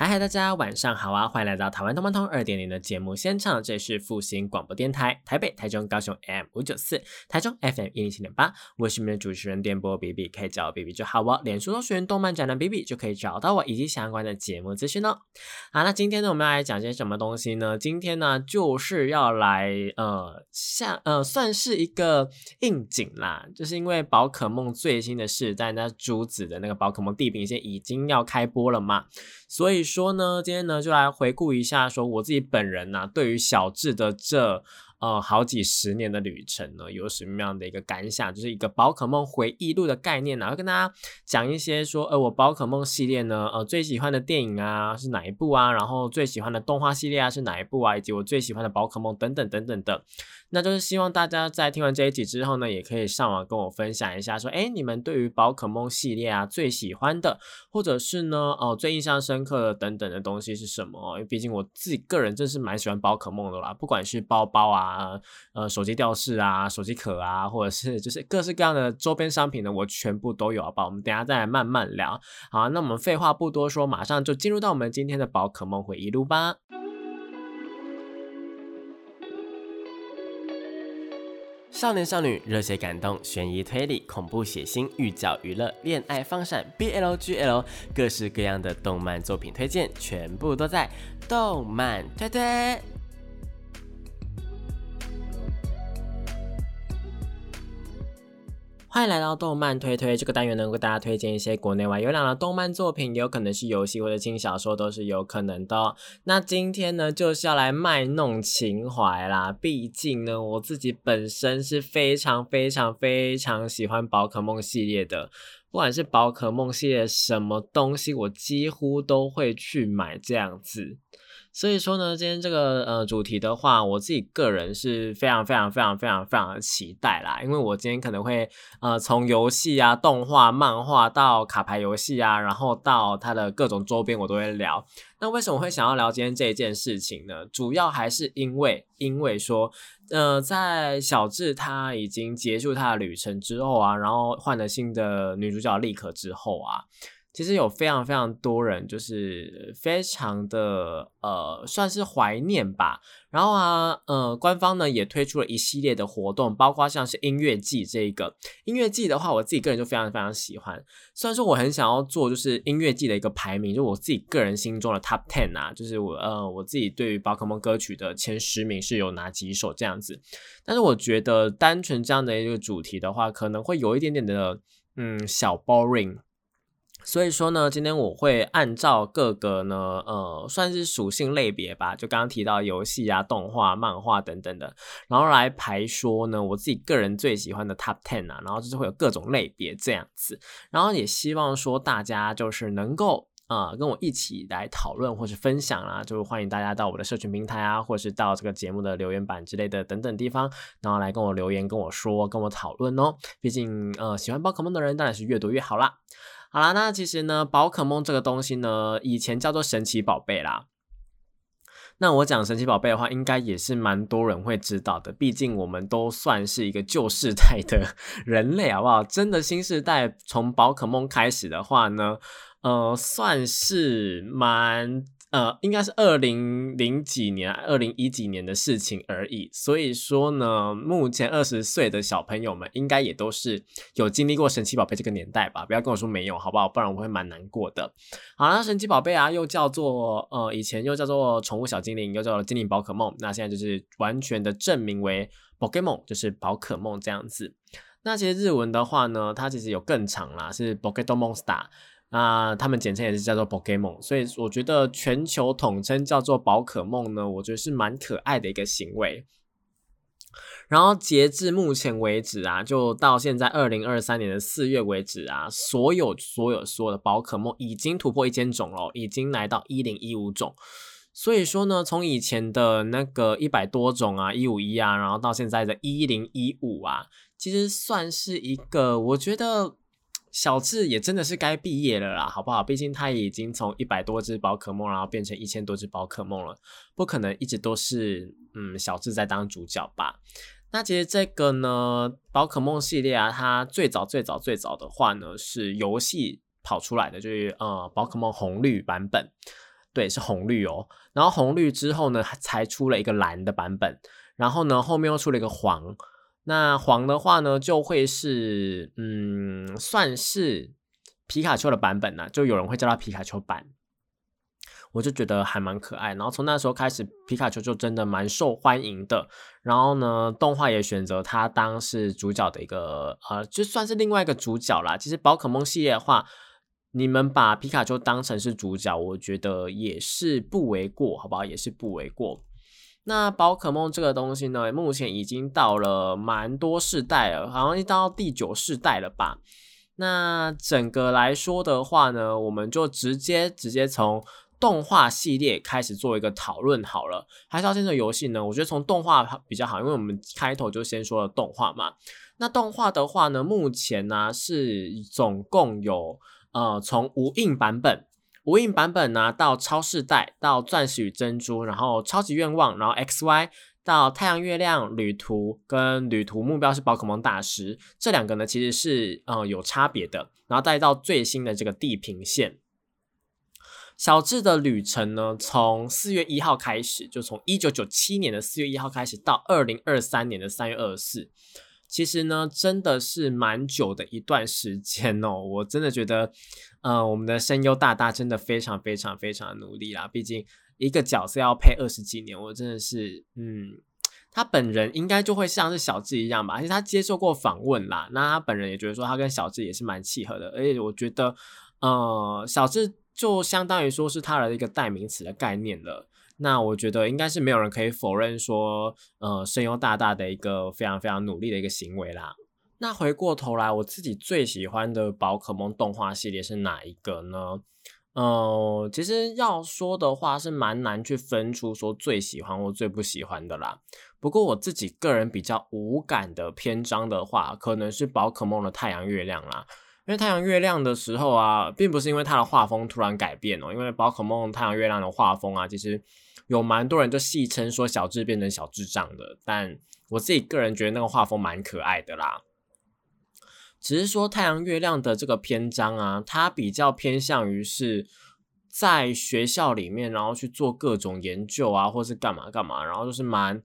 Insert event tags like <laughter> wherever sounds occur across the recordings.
嗨嗨，大家晚上好啊！欢迎来到台湾动漫通二点零的节目现场，这里是复兴广播电台台北、台中、高雄 M 五九四，台中 FM 一零七点八。我是你们的主持人电波 B B，可以叫我 B B 就好哦。脸书搜寻动漫展的 B B 就可以找到我以及相关的节目资讯哦。好，那今天呢，我们要来讲些什么东西呢？今天呢，就是要来呃，像呃，算是一个应景啦，就是因为宝可梦最新的世代，那珠子的那个宝可梦地平线已经要开播了嘛。所以说呢，今天呢就来回顾一下，说我自己本人呢，对于小智的这呃好几十年的旅程呢，有什么样的一个感想？就是一个宝可梦回忆录的概念呢，会跟大家讲一些说，呃，我宝可梦系列呢，呃，最喜欢的电影啊是哪一部啊？然后最喜欢的动画系列啊是哪一部啊？以及我最喜欢的宝可梦等等等等的。那就是希望大家在听完这一集之后呢，也可以上网跟我分享一下，说，哎，你们对于宝可梦系列啊最喜欢的，或者是呢，哦，最印象深刻的等等的东西是什么？因为毕竟我自己个人真是蛮喜欢宝可梦的啦，不管是包包啊，呃，手机吊饰啊，手机壳啊，或者是就是各式各样的周边商品呢，我全部都有，好吧？我们等下再来慢慢聊。好，那我们废话不多说，马上就进入到我们今天的宝可梦回忆录吧。少年少女、热血感动、悬疑推理、恐怖血腥、寓教娱乐、恋爱放闪、BLGL，各式各样的动漫作品推荐，全部都在动漫推推。欢迎来到动漫推推这个单元，能够大家推荐一些国内外有两的动漫作品，也有可能是游戏或者轻小说，都是有可能的。那今天呢，就是要来卖弄情怀啦。毕竟呢，我自己本身是非常非常非常喜欢宝可梦系列的，不管是宝可梦系列什么东西，我几乎都会去买这样子。所以说呢，今天这个呃主题的话，我自己个人是非常非常非常非常非常的期待啦，因为我今天可能会呃从游戏啊、动画、漫画到卡牌游戏啊，然后到它的各种周边，我都会聊。那为什么会想要聊今天这一件事情呢？主要还是因为因为说，呃，在小智他已经结束他的旅程之后啊，然后换了新的女主角立可之后啊。其实有非常非常多人，就是非常的呃，算是怀念吧。然后啊，呃，官方呢也推出了一系列的活动，包括像是音乐季这一个音乐季的话，我自己个人就非常非常喜欢。虽然说我很想要做就是音乐季的一个排名，就我自己个人心中的 top ten 啊，就是我呃我自己对于宝可梦歌曲的前十名是有哪几首这样子。但是我觉得单纯这样的一个主题的话，可能会有一点点的嗯小 boring。所以说呢，今天我会按照各个呢，呃，算是属性类别吧，就刚刚提到游戏啊、动画、漫画等等的，然后来排说呢，我自己个人最喜欢的 Top Ten 啊，然后就是会有各种类别这样子，然后也希望说大家就是能够啊跟我一起来讨论或是分享啦，就是欢迎大家到我的社群平台啊，或是到这个节目的留言板之类的等等地方，然后来跟我留言、跟我说、跟我讨论哦。毕竟呃，喜欢宝可梦的人当然是越多越好啦。好啦，那其实呢，宝可梦这个东西呢，以前叫做神奇宝贝啦。那我讲神奇宝贝的话，应该也是蛮多人会知道的。毕竟我们都算是一个旧世代的 <laughs> 人类，好不好？真的新世代从宝可梦开始的话呢，呃，算是蛮。呃，应该是二零零几年、二零一几年的事情而已。所以说呢，目前二十岁的小朋友们应该也都是有经历过神奇宝贝这个年代吧？不要跟我说没有，好不好？不然我会蛮难过的。好，那神奇宝贝啊，又叫做呃，以前又叫做宠物小精灵，又叫做精灵宝可梦。那现在就是完全的证明为 Pokemon，就是宝可梦这样子。那其实日文的话呢，它其实有更长啦，是 Pokemon Star。那他们简称也是叫做 Pokemon，所以我觉得全球统称叫做宝可梦呢，我觉得是蛮可爱的一个行为。然后截至目前为止啊，就到现在二零二三年的四月为止啊，所有所有所有的宝可梦已经突破一千种了，已经来到一零一五种。所以说呢，从以前的那个一百多种啊，一五一啊，然后到现在的一零一五啊，其实算是一个，我觉得小智也真的是该毕业了啦，好不好？毕竟他已经从一百多只宝可梦，然后变成一千多只宝可梦了，不可能一直都是嗯小智在当主角吧？那其实这个呢，宝可梦系列啊，它最早最早最早的话呢，是游戏跑出来的，就是呃宝可梦红绿版本。对，是红绿哦。然后红绿之后呢，才出了一个蓝的版本。然后呢，后面又出了一个黄。那黄的话呢，就会是嗯，算是皮卡丘的版本呢，就有人会叫它皮卡丘版。我就觉得还蛮可爱。然后从那时候开始，皮卡丘就真的蛮受欢迎的。然后呢，动画也选择它当是主角的一个呃，就算是另外一个主角啦。其实宝可梦系列的话。你们把皮卡丘当成是主角，我觉得也是不为过，好不好？也是不为过。那宝可梦这个东西呢，目前已经到了蛮多世代了，好像已经到第九世代了吧？那整个来说的话呢，我们就直接直接从动画系列开始做一个讨论好了。还是要先生游戏呢？我觉得从动画比较好，因为我们开头就先说了动画嘛。那动画的话呢，目前呢是总共有。呃，从无印版本、无印版本呢，到超世代，到钻石与珍珠，然后超级愿望，然后 X Y，到太阳月亮旅途跟旅途目标是宝可梦大师，这两个呢其实是呃有差别的。然后再到最新的这个地平线，小智的旅程呢，从四月一号开始，就从一九九七年的四月一号开始，到二零二三年的三月二十四。其实呢，真的是蛮久的一段时间哦。我真的觉得，呃，我们的声优大大真的非常非常非常努力啦。毕竟一个角色要配二十几年，我真的是，嗯，他本人应该就会像是小智一样吧。而且他接受过访问啦，那他本人也觉得说他跟小智也是蛮契合的。而且我觉得，呃，小智就相当于说是他的一个代名词的概念了。那我觉得应该是没有人可以否认说，呃，声优大大的一个非常非常努力的一个行为啦。那回过头来，我自己最喜欢的宝可梦动画系列是哪一个呢？呃，其实要说的话是蛮难去分出说最喜欢或最不喜欢的啦。不过我自己个人比较无感的篇章的话，可能是宝可梦的太阳月亮啦。因为太阳月亮的时候啊，并不是因为它的画风突然改变哦，因为宝可梦太阳月亮的画风啊，其实。有蛮多人就戏称说小智变成小智障的，但我自己个人觉得那个画风蛮可爱的啦。只是说太阳月亮的这个篇章啊，它比较偏向于是在学校里面，然后去做各种研究啊，或是干嘛干嘛，然后就是蛮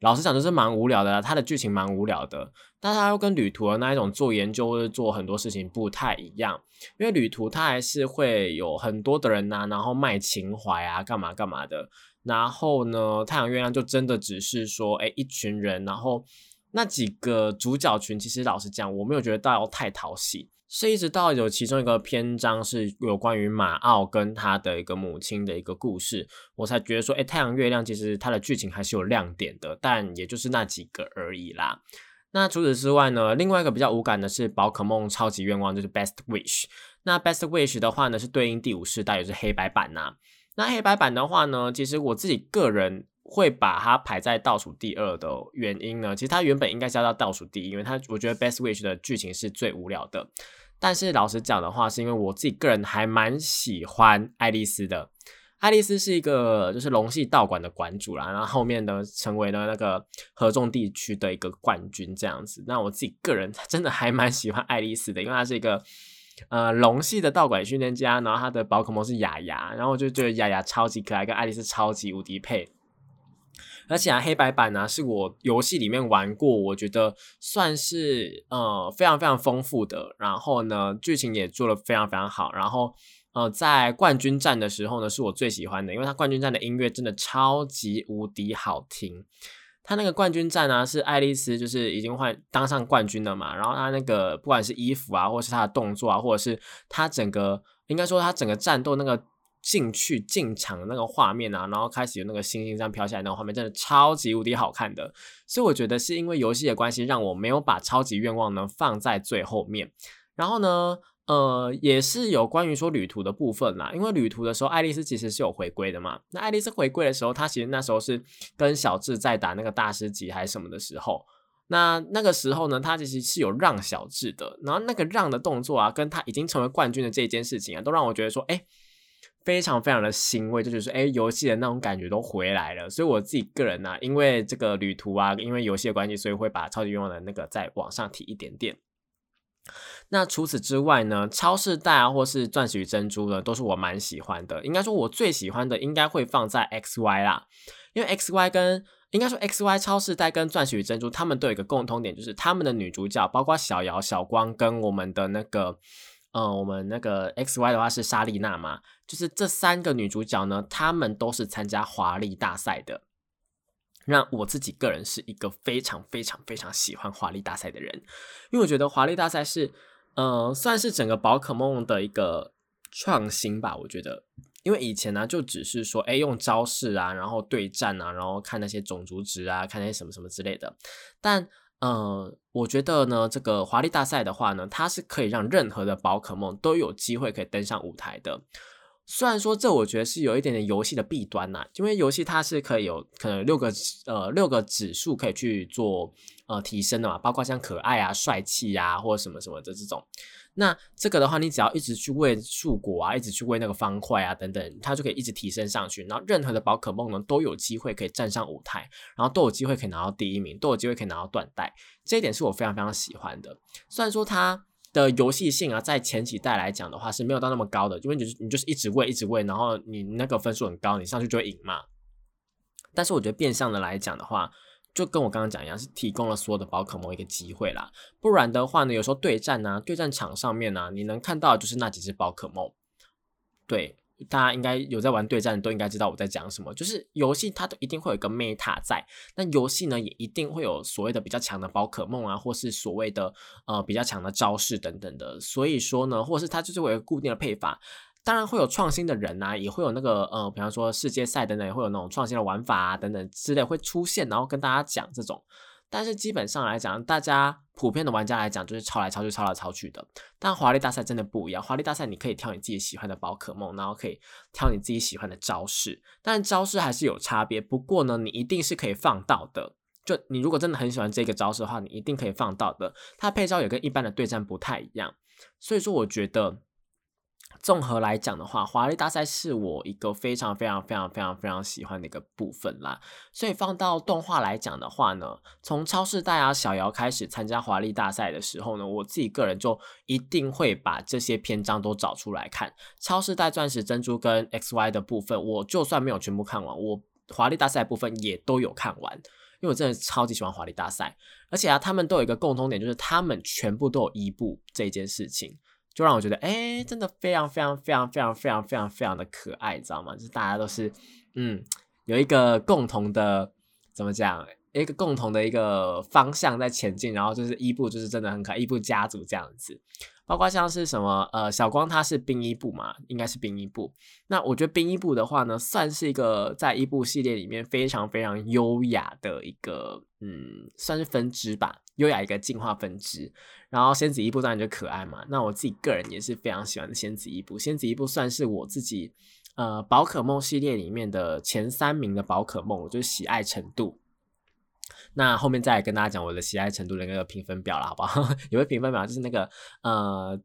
老实讲就是蛮无聊的，它的剧情蛮无聊的。但它又跟旅途的那一种做研究或者做很多事情不太一样，因为旅途它还是会有很多的人呐，然后卖情怀啊，干嘛干嘛的。然后呢，太阳月亮就真的只是说，哎，一群人，然后那几个主角群，其实老实讲，我没有觉得到太讨喜，是一直到有其中一个篇章是有关于马奥跟他的一个母亲的一个故事，我才觉得说，哎，太阳月亮其实它的剧情还是有亮点的，但也就是那几个而已啦。那除此之外呢，另外一个比较无感的是宝可梦超级愿望，就是 Best Wish。那 Best Wish 的话呢，是对应第五世代，也是黑白版呐。那黑白版的话呢，其实我自己个人会把它排在倒数第二的原因呢，其实它原本应该是要到倒数第一，因为它我觉得 Best Wish 的剧情是最无聊的。但是老实讲的话，是因为我自己个人还蛮喜欢爱丽丝的。爱丽丝是一个就是龙系道馆的馆主啦，然后后面呢成为了那个合众地区的一个冠军这样子。那我自己个人 <laughs> 真的还蛮喜欢爱丽丝的，因为她是一个。呃，龙系的道馆训练家，然后他的宝可梦是雅雅，然后我就觉得雅雅超级可爱，跟爱丽丝超级无敌配。而且啊，黑白版呢是我游戏里面玩过，我觉得算是呃非常非常丰富的。然后呢，剧情也做得非常非常好。然后呃，在冠军战的时候呢，是我最喜欢的，因为它冠军战的音乐真的超级无敌好听。他那个冠军战呢，是爱丽丝就是已经换当上冠军了嘛，然后他那个不管是衣服啊，或是他的动作啊，或者是他整个应该说他整个战斗那个进去进场的那个画面啊，然后开始有那个星星这样飘下来那个画面，真的超级无敌好看的。所以我觉得是因为游戏的关系，让我没有把超级愿望呢放在最后面。然后呢，呃，也是有关于说旅途的部分啦，因为旅途的时候，爱丽丝其实是有回归的嘛。那爱丽丝回归的时候，她其实那时候是跟小智在打那个大师级还是什么的时候，那那个时候呢，她其实是有让小智的，然后那个让的动作啊，跟她已经成为冠军的这件事情啊，都让我觉得说，哎，非常非常的欣慰，就是说，哎，游戏的那种感觉都回来了。所以我自己个人呢，因为这个旅途啊，因为游戏的关系，所以会把超级愿望的那个再往上提一点点。那除此之外呢？超市袋啊，或是钻石与珍珠呢，都是我蛮喜欢的。应该说，我最喜欢的应该会放在 X Y 啦，因为 X Y 跟应该说 X Y 超市袋跟钻石与珍珠，他们都有一个共通点，就是他们的女主角，包括小瑶、小光跟我们的那个，嗯，我们那个 X Y 的话是莎莉娜嘛，就是这三个女主角呢，她们都是参加华丽大赛的。让我自己个人是一个非常非常非常喜欢华丽大赛的人，因为我觉得华丽大赛是，嗯，算是整个宝可梦的一个创新吧。我觉得，因为以前呢，就只是说，哎，用招式啊，然后对战啊，然后看那些种族值啊，看那些什么什么之类的。但，呃，我觉得呢，这个华丽大赛的话呢，它是可以让任何的宝可梦都有机会可以登上舞台的。虽然说这我觉得是有一点点游戏的弊端呐，因为游戏它是可以有可能六个呃六个指数可以去做呃提升的嘛，包括像可爱啊、帅气呀或者什么什么的这种。那这个的话，你只要一直去喂树果啊，一直去喂那个方块啊等等，它就可以一直提升上去。然后任何的宝可梦呢都有机会可以站上舞台，然后都有机会可以拿到第一名，都有机会可以拿到断代。这一点是我非常非常喜欢的。虽然说它。的游戏性啊，在前几代来讲的话是没有到那么高的，因为你你就是一直喂一直喂，然后你那个分数很高，你上去就会赢嘛。但是我觉得变相的来讲的话，就跟我刚刚讲一样，是提供了所有的宝可梦一个机会啦。不然的话呢，有时候对战呢，对战场上面呢，你能看到就是那几只宝可梦，对。大家应该有在玩对战，都应该知道我在讲什么。就是游戏它都一定会有一个 meta 在，那游戏呢也一定会有所谓的比较强的宝可梦啊，或是所谓的呃比较强的招式等等的。所以说呢，或是它就是会有固定的配法，当然会有创新的人啊，也会有那个呃，比方说世界赛等等，也会有那种创新的玩法啊等等之类会出现，然后跟大家讲这种。但是基本上来讲，大家普遍的玩家来讲，就是抄来抄去、抄来抄去的。但华丽大赛真的不一样，华丽大赛你可以挑你自己喜欢的宝可梦，然后可以挑你自己喜欢的招式，但招式还是有差别。不过呢，你一定是可以放到的。就你如果真的很喜欢这个招式的话，你一定可以放到的。它配招也跟一般的对战不太一样，所以说我觉得。综合来讲的话，华丽大赛是我一个非常非常非常非常非常喜欢的一个部分啦。所以放到动画来讲的话呢，从超市大啊小瑶开始参加华丽大赛的时候呢，我自己个人就一定会把这些篇章都找出来看。超市带钻石珍珠跟 X Y 的部分，我就算没有全部看完，我华丽大赛部分也都有看完，因为我真的超级喜欢华丽大赛。而且啊，他们都有一个共通点，就是他们全部都有一部这件事情。就让我觉得，哎，真的非常非常非常非常非常非常非常的可爱，知道吗？就是大家都是，嗯，有一个共同的，怎么讲，一个共同的一个方向在前进，然后就是伊布，就是真的很可爱，伊布家族这样子。包括像是什么，呃，小光他是兵伊布嘛，应该是兵伊布。那我觉得兵伊布的话呢，算是一个在伊布系列里面非常非常优雅的一个，嗯，算是分支吧，优雅一个进化分支。然后仙子伊布当然就可爱嘛，那我自己个人也是非常喜欢仙子伊布。仙子伊布算是我自己呃宝可梦系列里面的前三名的宝可梦，我就喜爱程度。那后面再跟大家讲我的喜爱程度的那个评分表了，好不好？<laughs> 有个评分表，就是那个呃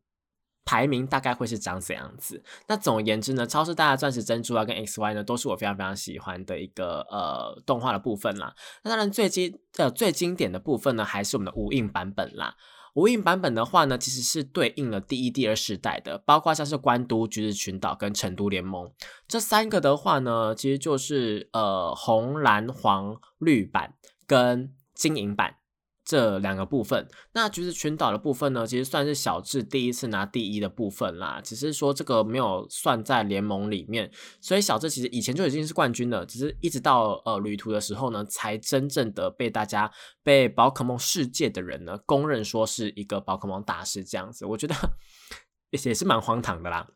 排名大概会是长怎样子。那总而言之呢，超市大的钻石珍珠啊跟 X Y 呢，都是我非常非常喜欢的一个呃动画的部分啦。那当然最经呃最经典的部分呢，还是我们的无印版本啦。无印版本的话呢，其实是对应了第一、第二世代的，包括像是关都、橘子群岛跟成都联盟这三个的话呢，其实就是呃红、蓝、黄、绿版跟金银版。这两个部分，那橘子群岛的部分呢，其实算是小智第一次拿第一的部分啦。只是说这个没有算在联盟里面，所以小智其实以前就已经是冠军了，只是一直到呃旅途的时候呢，才真正的被大家被宝可梦世界的人呢公认说是一个宝可梦大师这样子。我觉得 <laughs> 也是蛮荒唐的啦。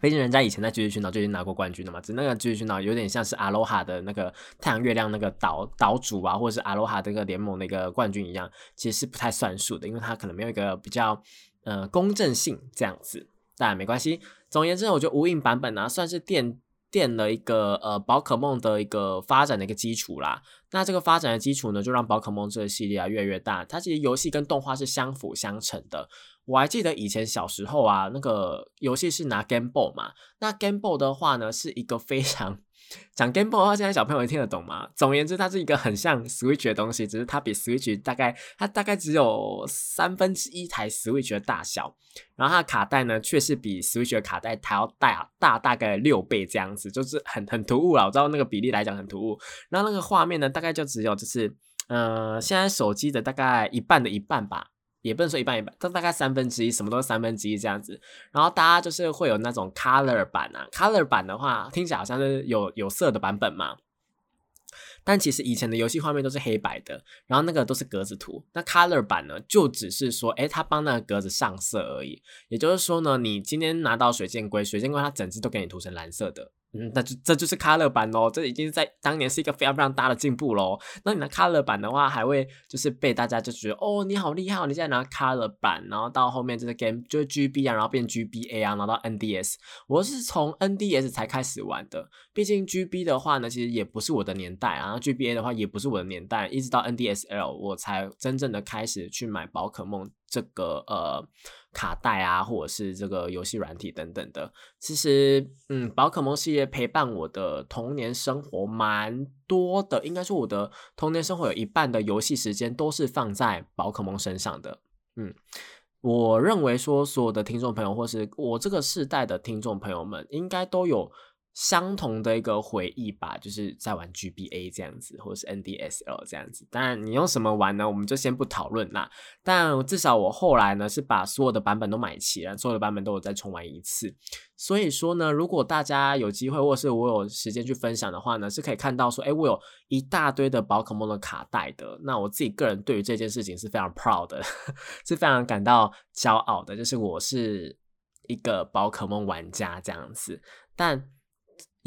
毕竟人家以前在狙击群岛就已经拿过冠军了嘛，只那个狙击群岛有点像是阿罗哈的那个太阳月亮那个岛岛主啊，或者是阿罗哈这个联盟那个冠军一样，其实是不太算数的，因为他可能没有一个比较呃公正性这样子，但没关系。总而言之，我觉得无印版本呢，算是垫垫了一个呃宝可梦的一个发展的一个基础啦。那这个发展的基础呢，就让宝可梦这个系列啊越来越大。它其实游戏跟动画是相辅相成的。我还记得以前小时候啊，那个游戏是拿 Game Boy 嘛。那 Game Boy 的话呢，是一个非常讲 Game Boy 的话，现在小朋友听得懂吗？总而言之，它是一个很像 Switch 的东西，只是它比 Switch 大概它大概只有三分之一台 Switch 的大小。然后它的卡带呢，却是比 Switch 的卡带还要大大大概六倍这样子，就是很很突兀了。我知道那个比例来讲很突兀。然后那个画面呢，大概就只有就是呃，现在手机的大概一半的一半吧。也不能说一半一半，它大概三分之一，什么都是三分之一这样子。然后大家就是会有那种 color 版啊，color 版的话听起来好像是有有色的版本嘛。但其实以前的游戏画面都是黑白的，然后那个都是格子图。那 color 版呢，就只是说，哎，它帮那个格子上色而已。也就是说呢，你今天拿到水箭龟，水箭龟它整只都给你涂成蓝色的。嗯，那就这就是 color 版喽，这已经在当年是一个非常非常大的进步喽。那你拿 color 版的话，还会就是被大家就觉得哦，你好厉害，你现在拿 color 版，然后到后面这个 game 就是 GB 啊，然后变 GBA 啊，拿到 NDS，我是从 NDS 才开始玩的。毕竟 GB 的话呢，其实也不是我的年代，然后 GBA 的话也不是我的年代，一直到 NDSL 我才真正的开始去买宝可梦这个呃。卡带啊，或者是这个游戏软体等等的，其实，嗯，宝可梦系列陪伴我的童年生活蛮多的，应该说我的童年生活有一半的游戏时间都是放在宝可梦身上的。嗯，我认为说所有的听众朋友，或是我这个世代的听众朋友们，应该都有。相同的一个回忆吧，就是在玩 GBA 这样子，或者是 NDSL 这样子。当然，你用什么玩呢？我们就先不讨论啦。但至少我后来呢，是把所有的版本都买齐了，所有的版本都有再重玩一次。所以说呢，如果大家有机会，或是我有时间去分享的话呢，是可以看到说，哎，我有一大堆的宝可梦的卡带的。那我自己个人对于这件事情是非常 proud 的，<laughs> 是非常感到骄傲的，就是我是一个宝可梦玩家这样子。但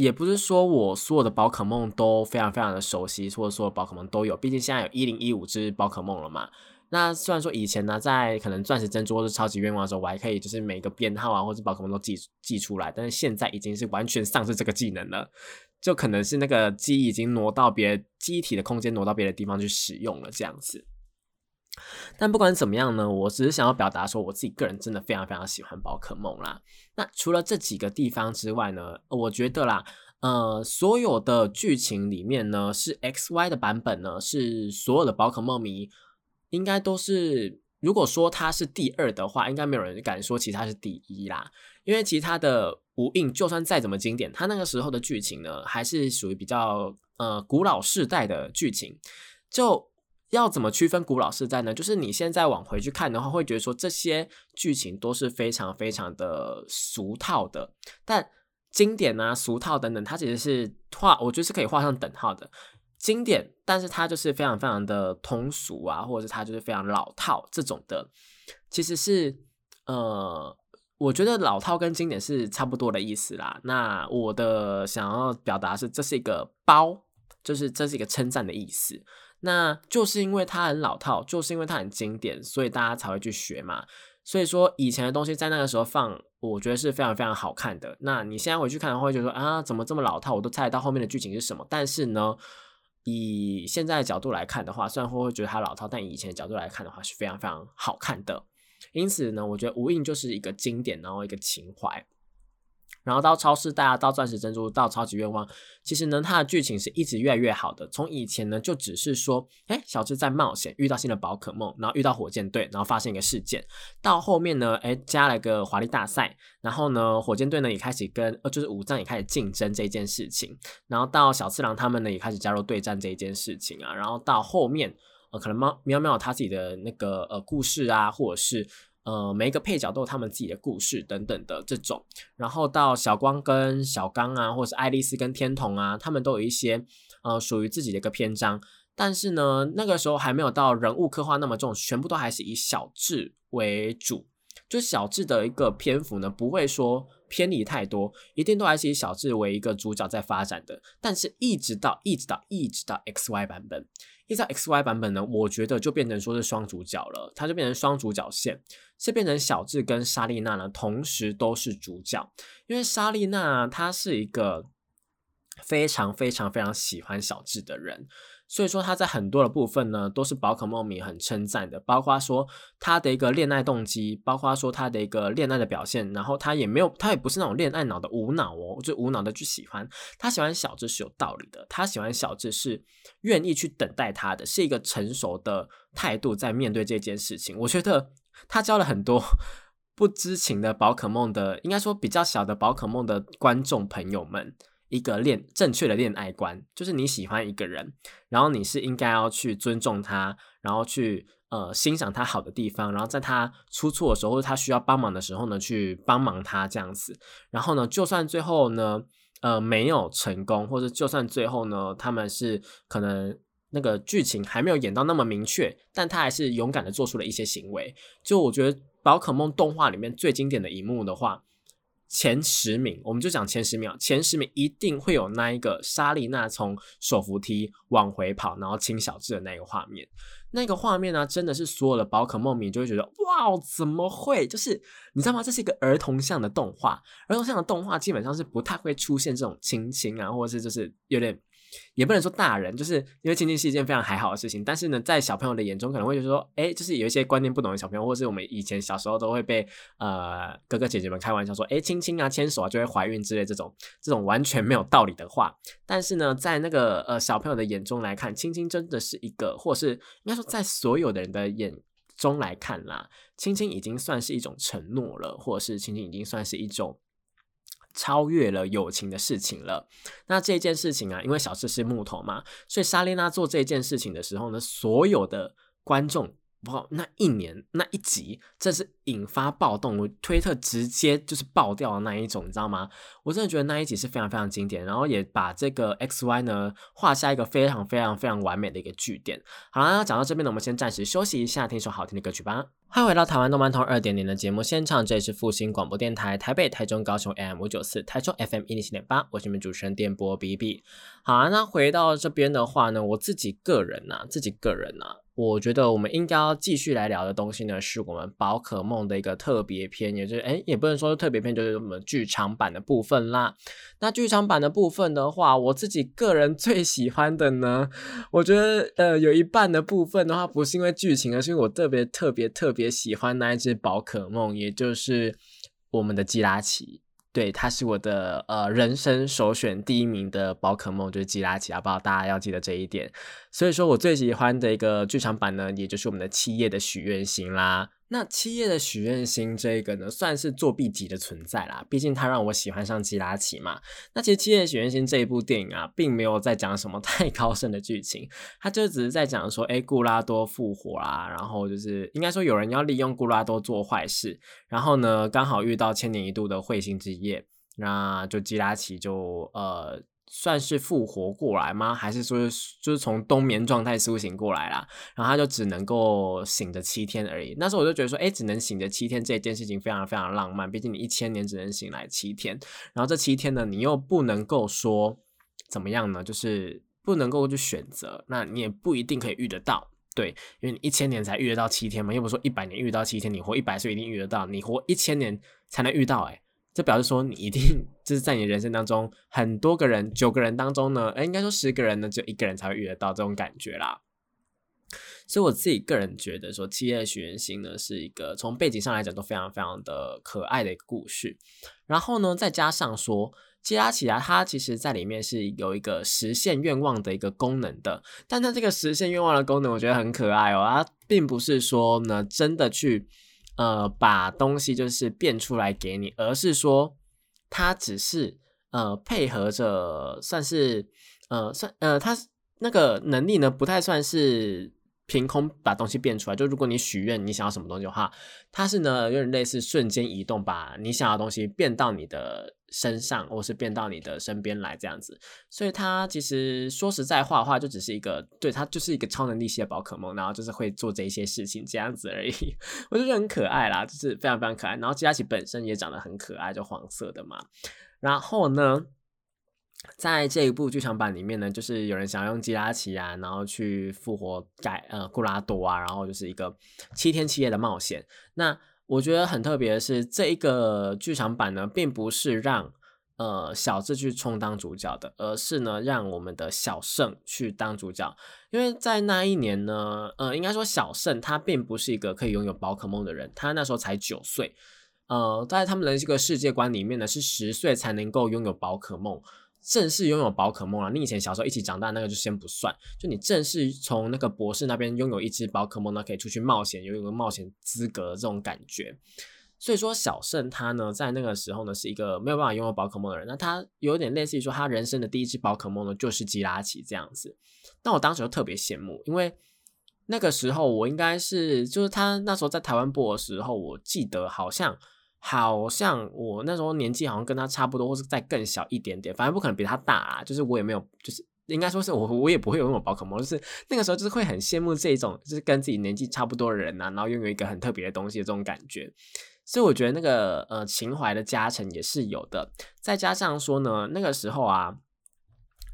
也不是说我所有的宝可梦都非常非常的熟悉，或者说宝可梦都有，毕竟现在有一零一五只宝可梦了嘛。那虽然说以前呢，在可能钻石珍珠或是超级愿望的时候，我还可以就是每个编号啊或者宝可梦都记记出来，但是现在已经是完全丧失这个技能了，就可能是那个记忆已经挪到别机体的空间，挪到别的地方去使用了这样子。但不管怎么样呢，我只是想要表达说，我自己个人真的非常非常喜欢宝可梦啦。那除了这几个地方之外呢，我觉得啦，呃，所有的剧情里面呢，是 X Y 的版本呢，是所有的宝可梦迷应该都是，如果说它是第二的话，应该没有人敢说其他是第一啦。因为其他的无印就算再怎么经典，它那个时候的剧情呢，还是属于比较呃古老世代的剧情，就。要怎么区分古老世代呢？就是你现在往回去看的话，会觉得说这些剧情都是非常非常的俗套的。但经典啊、俗套等等，它其实是画，我觉得是可以画上等号的。经典，但是它就是非常非常的通俗啊，或者是它就是非常老套这种的，其实是呃，我觉得老套跟经典是差不多的意思啦。那我的想要表达是，这是一个包，就是这是一个称赞的意思。那就是因为它很老套，就是因为它很经典，所以大家才会去学嘛。所以说以前的东西在那个时候放，我觉得是非常非常好看的。那你现在回去看的话，会觉得说啊，怎么这么老套？我都猜得到后面的剧情是什么。但是呢，以现在的角度来看的话，虽然会会觉得它老套，但以前的角度来看的话是非常非常好看的。因此呢，我觉得无印就是一个经典，然后一个情怀。然后到超市，大家到钻石珍珠，到超级愿望，其实呢，它的剧情是一直越来越好的。从以前呢，就只是说，哎，小智在冒险，遇到新的宝可梦，然后遇到火箭队，然后发生一个事件。到后面呢，哎，加了个华丽大赛，然后呢，火箭队呢也开始跟呃，就是武藏也开始竞争这件事情。然后到小次郎他们呢也开始加入对战这一件事情啊。然后到后面，呃，可能猫喵喵他自己的那个呃故事啊，或者是。呃，每一个配角都有他们自己的故事等等的这种，然后到小光跟小刚啊，或者是爱丽丝跟天童啊，他们都有一些呃属于自己的一个篇章。但是呢，那个时候还没有到人物刻画那么重，全部都还是以小智为主。就小智的一个篇幅呢，不会说偏离太多，一定都还是以小智为一个主角在发展的。但是，一直到一直到一直到 X Y 版本，依照 X Y 版本呢，我觉得就变成说是双主角了，它就变成双主角线，是变成小智跟莎莉娜呢同时都是主角，因为莎莉娜她是一个非常非常非常喜欢小智的人。所以说他在很多的部分呢，都是宝可梦迷很称赞的，包括说他的一个恋爱动机，包括说他的一个恋爱的表现，然后他也没有，他也不是那种恋爱脑的无脑哦，就无脑的去喜欢他喜欢小智是有道理的，他喜欢小智是愿意去等待他的，是一个成熟的态度在面对这件事情。我觉得他教了很多不知情的宝可梦的，应该说比较小的宝可梦的观众朋友们。一个恋正确的恋爱观，就是你喜欢一个人，然后你是应该要去尊重他，然后去呃欣赏他好的地方，然后在他出错的时候或者他需要帮忙的时候呢，去帮忙他这样子。然后呢，就算最后呢，呃没有成功，或者就算最后呢，他们是可能那个剧情还没有演到那么明确，但他还是勇敢的做出了一些行为。就我觉得宝可梦动画里面最经典的一幕的话。前十名，我们就讲前十名，前十名一定会有那一个莎莉娜从手扶梯往回跑，然后亲小智的那个画面。那个画面呢，真的是所有的宝可梦迷就会觉得，哇，怎么会？就是你知道吗？这是一个儿童向的动画，儿童向的动画基本上是不太会出现这种亲亲啊，或者是就是有点。也不能说大人，就是因为亲亲是一件非常还好的事情，但是呢，在小朋友的眼中可能会觉得说，哎，就是有一些观念不懂的小朋友，或是我们以前小时候都会被呃哥哥姐姐们开玩笑说，哎，亲亲啊，牵手啊就会怀孕之类这种这种完全没有道理的话。但是呢，在那个呃小朋友的眼中来看，亲亲真的是一个，或是应该说在所有的人的眼中来看啦，亲亲已经算是一种承诺了，或者是亲亲已经算是一种。超越了友情的事情了。那这件事情啊，因为小智是木头嘛，所以莎莉娜做这件事情的时候呢，所有的观众。哇，那一年那一集，这是引发暴动，我推特直接就是爆掉的那一种，你知道吗？我真的觉得那一集是非常非常经典，然后也把这个 X Y 呢画下一个非常非常非常完美的一个句点。好了，讲到这边呢，我们先暂时休息一下，听首好听的歌曲吧。欢迎回到台湾动漫通二点零的节目现场，这里是复兴广播电台台北、台中、高雄 M 五九四，台中 FM 一零七点八，我是你们主持人电波 B B。好啊，那回到这边的话呢，我自己个人呐，自己个人呐。我觉得我们应该要继续来聊的东西呢，是我们宝可梦的一个特别篇，也就是哎，也不能说特别篇，就是我们剧场版的部分啦。那剧场版的部分的话，我自己个人 <laughs> 最喜欢的呢，我觉得呃，有一半的部分的话，不是因为剧情，而是因为我特别特别特别喜欢那一只宝可梦，也就是我们的基拉奇。对，它是我的呃人生首选第一名的宝可梦，就是吉拉奇，好不好？大家要记得这一点。所以说我最喜欢的一个剧场版呢，也就是我们的七夜的许愿星啦。那七夜的许愿星这个呢，算是作弊级的存在啦。毕竟它让我喜欢上基拉奇嘛。那其实七叶许愿星这一部电影啊，并没有在讲什么 <laughs> 太高深的剧情，它就只是在讲说，哎，固拉多复活啦，然后就是应该说有人要利用固拉多做坏事，然后呢，刚好遇到千年一度的彗星之夜，那就基拉奇就呃。算是复活过来吗？还是说就是从冬眠状态苏醒过来啦？然后他就只能够醒着七天而已。那时候我就觉得说，哎，只能醒着七天这件事情非常非常浪漫。毕竟你一千年只能醒来七天，然后这七天呢，你又不能够说怎么样呢？就是不能够去选择，那你也不一定可以遇得到。对，因为你一千年才遇得到七天嘛，又不说一百年遇到七天，你活一百岁一定遇得到，你活一千年才能遇到，哎。这表示说，你一定就是在你人生当中很多个人，九个人当中呢，哎，应该说十个人呢，就一个人才会遇得到这种感觉啦。所以我自己个人觉得说，七叶许愿星呢是一个从背景上来讲都非常非常的可爱的一个故事。然后呢，再加上说，基拉奇啊，它其实在里面是有一个实现愿望的一个功能的。但它这个实现愿望的功能，我觉得很可爱哦。它并不是说呢，真的去。呃，把东西就是变出来给你，而是说他只是呃配合着，算是呃算呃他那个能力呢，不太算是凭空把东西变出来。就如果你许愿你想要什么东西的话，它是呢有点类似瞬间移动，把你想要的东西变到你的身上，或是变到你的身边来这样子。所以它其实说实在话的话，就只是一个对它就是一个超能力系的宝可梦，然后就是会做这一些事情这样子而已。<laughs> 我就觉得很可爱啦，就是非常非常可爱。然后吉拉奇本身也长得很可爱，就黄色的嘛。然后呢？在这一部剧场版里面呢，就是有人想要用基拉奇啊，然后去复活改呃固拉多啊，然后就是一个七天七夜的冒险。那我觉得很特别的是，这一个剧场版呢，并不是让呃小智去充当主角的，而是呢让我们的小胜去当主角。因为在那一年呢，呃，应该说小胜他并不是一个可以拥有宝可梦的人，他那时候才九岁。呃，在他们的这个世界观里面呢，是十岁才能够拥有宝可梦。正式拥有宝可梦了，你以前小时候一起长大那个就先不算，就你正式从那个博士那边拥有一只宝可梦呢，可以出去冒险，有一个冒险资格这种感觉。所以说小胜他呢，在那个时候呢，是一个没有办法拥有宝可梦的人。那他有点类似于说，他人生的第一只宝可梦呢，就是基拉奇这样子。那我当时就特别羡慕，因为那个时候我应该是，就是他那时候在台湾播的时候，我记得好像。好像我那时候年纪好像跟他差不多，或是再更小一点点，反正不可能比他大啊。就是我也没有，就是应该说是我我也不会有那种宝可梦，就是那个时候就是会很羡慕这种，就是跟自己年纪差不多的人呐，然后拥有一个很特别的东西的这种感觉。所以我觉得那个呃情怀的加成也是有的。再加上说呢，那个时候啊，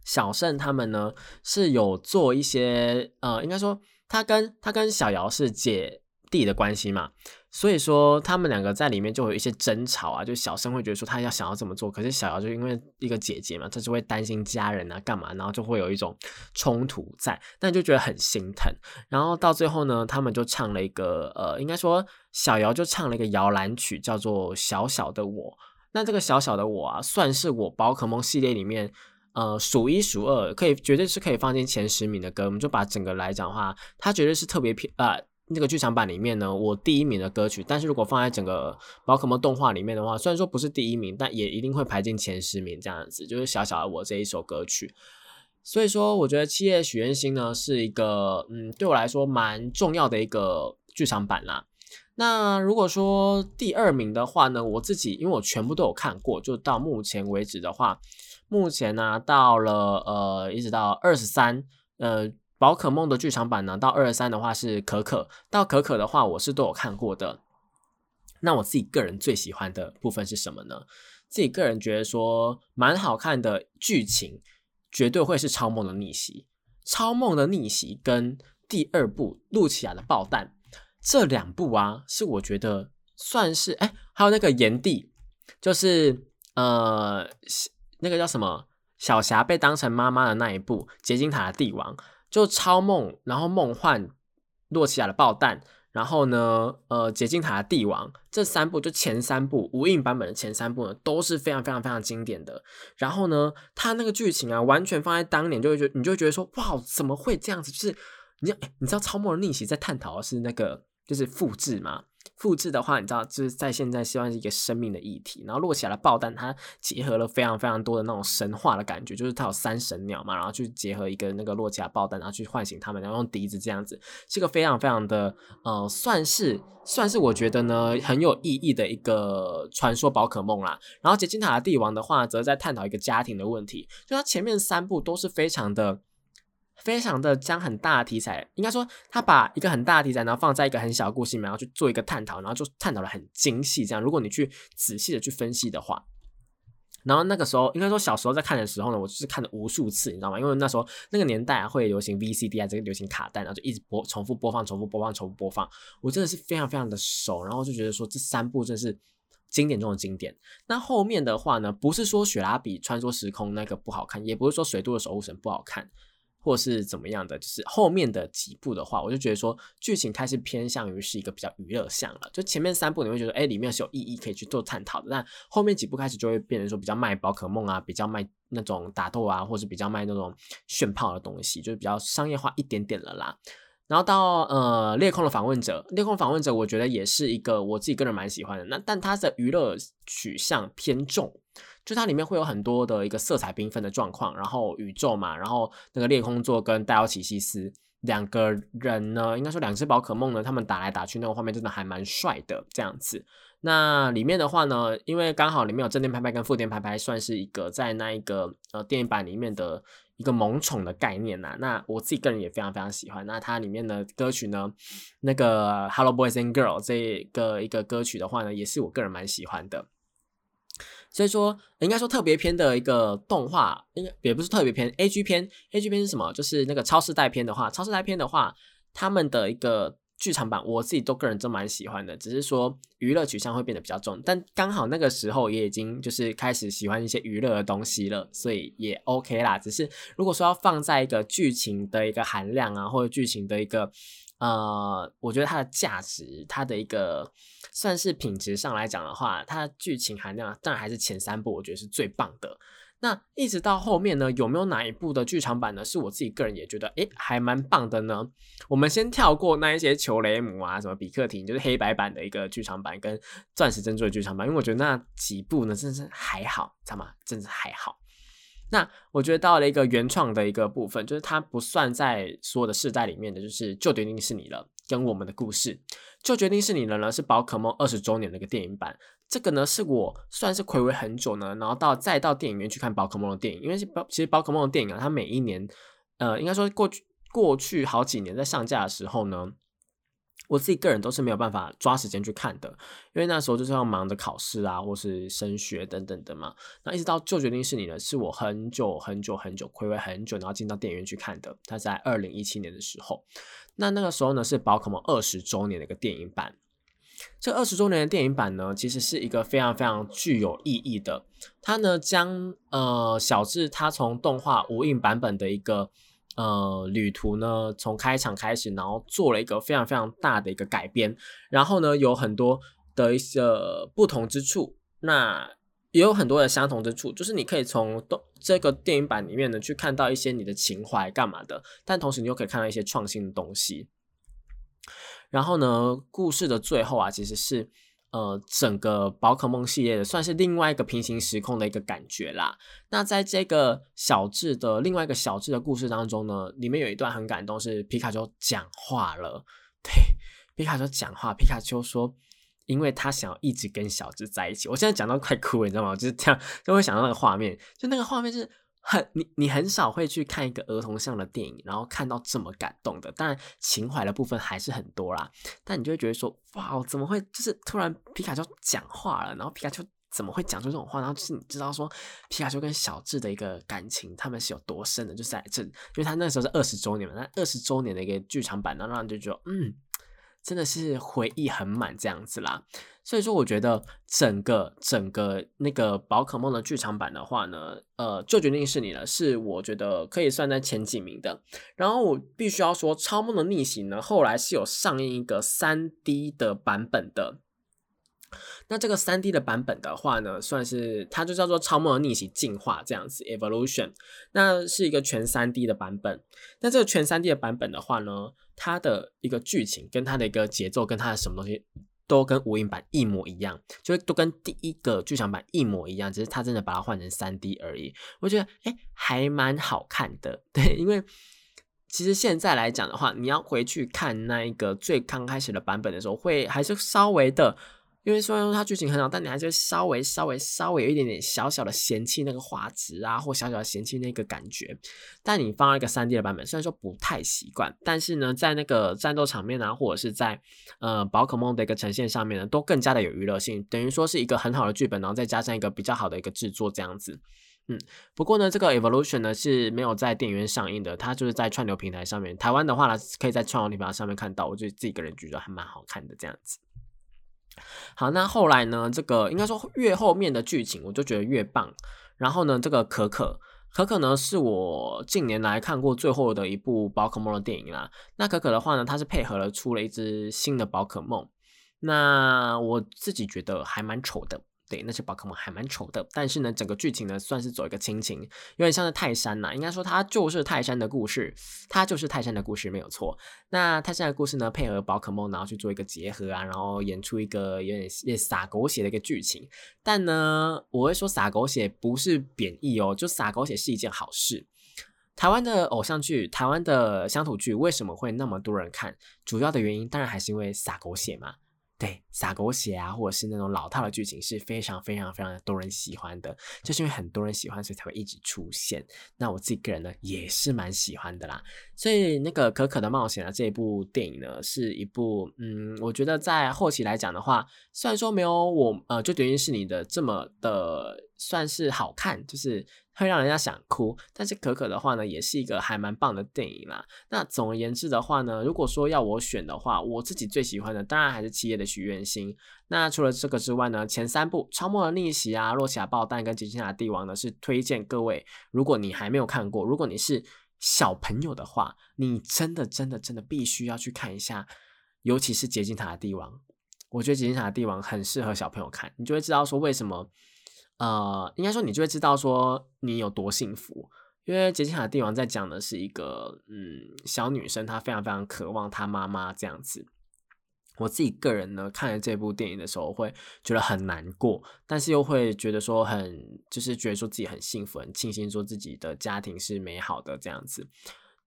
小盛他们呢是有做一些呃，应该说他跟他跟小瑶是姐弟的关系嘛。所以说，他们两个在里面就有一些争吵啊，就小生会觉得说他要想要这么做，可是小姚就因为一个姐姐嘛，他就会担心家人啊，干嘛，然后就会有一种冲突在，但就觉得很心疼。然后到最后呢，他们就唱了一个呃，应该说小姚就唱了一个摇篮曲，叫做《小小的我》。那这个小小的我啊，算是我宝可梦系列里面呃数一数二，可以绝对是可以放进前十名的歌。我们就把整个来讲的话，它绝对是特别偏啊。那个剧场版里面呢，我第一名的歌曲，但是如果放在整个宝可梦动画里面的话，虽然说不是第一名，但也一定会排进前十名这样子。就是小小的我这一首歌曲，所以说我觉得《七夜许愿星》呢是一个，嗯，对我来说蛮重要的一个剧场版啦。那如果说第二名的话呢，我自己因为我全部都有看过，就到目前为止的话，目前呢到了呃一直到二十三，呃。宝可梦的剧场版呢，到二三的话是可可，到可可的话我是都有看过的。那我自己个人最喜欢的部分是什么呢？自己个人觉得说蛮好看的剧情，绝对会是超梦的逆袭。超梦的逆袭跟第二部露琪亚的爆弹这两部啊，是我觉得算是哎，还有那个炎帝，就是呃那个叫什么小霞被当成妈妈的那一部结晶塔的帝王。就超梦，然后梦幻，洛奇亚的爆弹，然后呢，呃，捷径塔的帝王，这三部就前三部无印版本的前三部呢，都是非常非常非常经典的。然后呢，它那个剧情啊，完全放在当年，就会觉你就会觉得说，哇，怎么会这样子？就是你，你知道超梦的逆袭在探讨的是那个，就是复制吗？复制的话，你知道，就是在现在希望是一个生命的议题。然后落起来的爆弹，它结合了非常非常多的那种神话的感觉，就是它有三神鸟嘛，然后去结合一个那个落起来爆弹，然后去唤醒他们，然后用笛子这样子，是个非常非常的呃，算是算是我觉得呢很有意义的一个传说宝可梦啦。然后结晶塔的帝王的话，则在探讨一个家庭的问题，就它前面三部都是非常的。非常的将很大的题材，应该说他把一个很大的题材，然后放在一个很小的故事里面，然后去做一个探讨，然后就探讨的很精细。这样，如果你去仔细的去分析的话，然后那个时候应该说小时候在看的时候呢，我就是看了无数次，你知道吗？因为那时候那个年代啊，会流行 VCD 啊，这个流行卡带，然后就一直播，重复播放，重复播放，重复播放。我真的是非常非常的熟，然后就觉得说这三部真是经典中的经典。那后面的话呢，不是说雪拉比穿梭时空那个不好看，也不是说水都的守护神不好看。或是怎么样的，就是后面的几部的话，我就觉得说剧情开始偏向于是一个比较娱乐向了。就前面三部你会觉得，哎，里面是有意义可以去做探讨的，但后面几部开始就会变成说比较卖宝可梦啊，比较卖那种打斗啊，或是比较卖那种炫炮的东西，就是比较商业化一点点了啦。然后到呃裂空的访问者，裂空访问者，我觉得也是一个我自己个人蛮喜欢的。那但它的娱乐取向偏重。就它里面会有很多的一个色彩缤纷的状况，然后宇宙嘛，然后那个裂空座跟戴奥奇西斯，两个人呢，应该说两只宝可梦呢，他们打来打去那个画面真的还蛮帅的这样子。那里面的话呢，因为刚好里面有正电拍拍跟负电拍拍，算是一个在那一个呃电影版里面的一个萌宠的概念呐。那我自己个人也非常非常喜欢。那它里面的歌曲呢，那个 Hello Boys and Girls 这个一个歌曲的话呢，也是我个人蛮喜欢的。所以说，应该说特别篇的一个动画，应该也不是特别篇，A G 篇，A G 篇是什么？就是那个超市代篇的话，超市代篇的话，他们的一个剧场版，我自己都个人真蛮喜欢的。只是说娱乐取向会变得比较重，但刚好那个时候也已经就是开始喜欢一些娱乐的东西了，所以也 OK 啦。只是如果说要放在一个剧情的一个含量啊，或者剧情的一个。呃，我觉得它的价值，它的一个算是品质上来讲的话，它的剧情含量当然还是前三部，我觉得是最棒的。那一直到后面呢，有没有哪一部的剧场版呢？是我自己个人也觉得，诶，还蛮棒的呢。我们先跳过那一些球雷姆啊，什么比克廷，就是黑白版的一个剧场版跟钻石珍珠的剧场版，因为我觉得那几部呢，真是还好，知道吗？真是还好。那我觉得到了一个原创的一个部分，就是它不算在所有的世代里面的，就是就决定是你了。跟我们的故事，就决定是你了呢。是宝可梦二十周年的一个电影版，这个呢是我算是暌违很久呢，然后到再到电影院去看宝可梦的电影，因为宝其实宝可梦的电影啊，它每一年，呃，应该说过去过去好几年在上架的时候呢。我自己个人都是没有办法抓时间去看的，因为那时候就是要忙着考试啊，或是升学等等的嘛。那一直到就决定是你呢，是我很久很久很久暌违很久，然后进到电影院去看的。它在二零一七年的时候，那那个时候呢是宝可梦二十周年的一个电影版。这二十周年的电影版呢，其实是一个非常非常具有意义的。它呢将呃小智他从动画无印版本的一个。呃，旅途呢，从开场开始，然后做了一个非常非常大的一个改编，然后呢，有很多的一些不同之处，那也有很多的相同之处，就是你可以从动这个电影版里面呢，去看到一些你的情怀干嘛的，但同时你又可以看到一些创新的东西。然后呢，故事的最后啊，其实是。呃，整个宝可梦系列的算是另外一个平行时空的一个感觉啦。那在这个小智的另外一个小智的故事当中呢，里面有一段很感动，是皮卡丘讲话了。对，皮卡丘讲话，皮卡丘说，因为他想要一直跟小智在一起。我现在讲到快哭了，你知道吗？就是这样，就会想到那个画面，就那个画面是。很你你很少会去看一个儿童向的电影，然后看到这么感动的。当然情怀的部分还是很多啦，但你就会觉得说，哇，怎么会就是突然皮卡丘讲话了？然后皮卡丘怎么会讲出这种话？然后就是你知道说皮卡丘跟小智的一个感情，他们是有多深的？就是在这，因为他那时候是二十周年嘛，那二十周年的一个剧场版，然后让人就觉得，嗯。真的是回忆很满这样子啦，所以说我觉得整个整个那个宝可梦的剧场版的话呢，呃，就决定是你了，是我觉得可以算在前几名的。然后我必须要说，超梦的逆行呢，后来是有上映一个三 D 的版本的。那这个三 D 的版本的话呢，算是它就叫做《超梦的逆袭进化》这样子，Evolution。那是一个全三 D 的版本。那这个全三 D 的版本的话呢，它的一个剧情跟它的一个节奏跟它的什么东西都跟无印版一模一样，就都跟第一个剧场版一模一样，只是它真的把它换成三 D 而已。我觉得哎，还蛮好看的。<laughs> 对，因为其实现在来讲的话，你要回去看那一个最刚开始的版本的时候，会还是稍微的。因为虽然说它剧情很好，但你还是稍微稍微稍微有一点点小小的嫌弃那个画质啊，或小小的嫌弃那个感觉。但你放了一个三 D 的版本，虽然说不太习惯，但是呢，在那个战斗场面啊，或者是在呃宝可梦的一个呈现上面呢，都更加的有娱乐性。等于说是一个很好的剧本，然后再加上一个比较好的一个制作这样子。嗯，不过呢，这个 Evolution 呢是没有在电影院上映的，它就是在串流平台上面。台湾的话呢，可以在串流平台上面看到。我就自己个人觉得还蛮好看的这样子。好，那后来呢？这个应该说越后面的剧情，我就觉得越棒。然后呢，这个可可可可呢，是我近年来看过最后的一部宝可梦的电影啦。那可可的话呢，它是配合了出了一只新的宝可梦，那我自己觉得还蛮丑的。对，那些宝可梦还蛮丑的，但是呢，整个剧情呢算是走一个亲情，有点像是泰山呐，应该说它就是泰山的故事，它就是泰山的故事没有错。那泰山的故事呢，配合宝可梦，然后去做一个结合啊，然后演出一个有点有点洒狗血的一个剧情。但呢，我会说撒狗血不是贬义哦，就撒狗血是一件好事。台湾的偶像剧、台湾的乡土剧为什么会那么多人看？主要的原因当然还是因为撒狗血嘛。对，撒狗血啊，或者是那种老套的剧情是非常非常非常多人喜欢的，就是因为很多人喜欢，所以才会一直出现。那我自己个人呢，也是蛮喜欢的啦。所以那个可可的冒险啊，这一部电影呢，是一部嗯，我觉得在后期来讲的话，虽然说没有我呃，就等于是你的这么的算是好看，就是。会让人家想哭，但是可可的话呢，也是一个还蛮棒的电影啦。那总而言之的话呢，如果说要我选的话，我自己最喜欢的当然还是七夜的许愿行。那除了这个之外呢，前三部《超末的逆袭》啊，《洛奇亚爆弹》跟《极限塔帝王》呢，是推荐各位，如果你还没有看过，如果你是小朋友的话，你真的真的真的必须要去看一下，尤其是《结晶塔的帝王》，我觉得《结晶塔的帝王》很适合小朋友看，你就会知道说为什么。呃，应该说你就会知道说你有多幸福，因为《杰西卡帝王》在讲的是一个嗯小女生，她非常非常渴望她妈妈这样子。我自己个人呢，看了这部电影的时候会觉得很难过，但是又会觉得说很就是觉得说自己很幸福，很庆幸说自己的家庭是美好的这样子。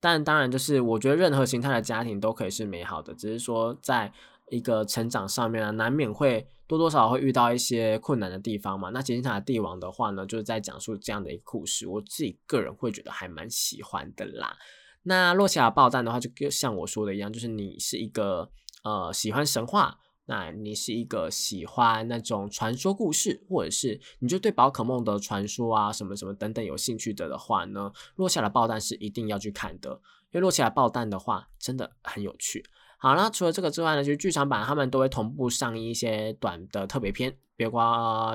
但当然，就是我觉得任何形态的家庭都可以是美好的，只是说在。一个成长上面啊，难免会多多少少会遇到一些困难的地方嘛。那《杰尼塔帝王》的话呢，就是在讲述这样的一个故事，我自己个人会觉得还蛮喜欢的啦。那《洛奇亚爆弹》的话，就像我说的一样，就是你是一个呃喜欢神话，那你是一个喜欢那种传说故事，或者是你就对宝可梦的传说啊什么什么等等有兴趣的的话呢，《洛奇亚的爆弹》是一定要去看的，因为《落下来爆弹》的话真的很有趣。好，那除了这个之外呢，就是剧场版他们都会同步上映一些短的特别片，比如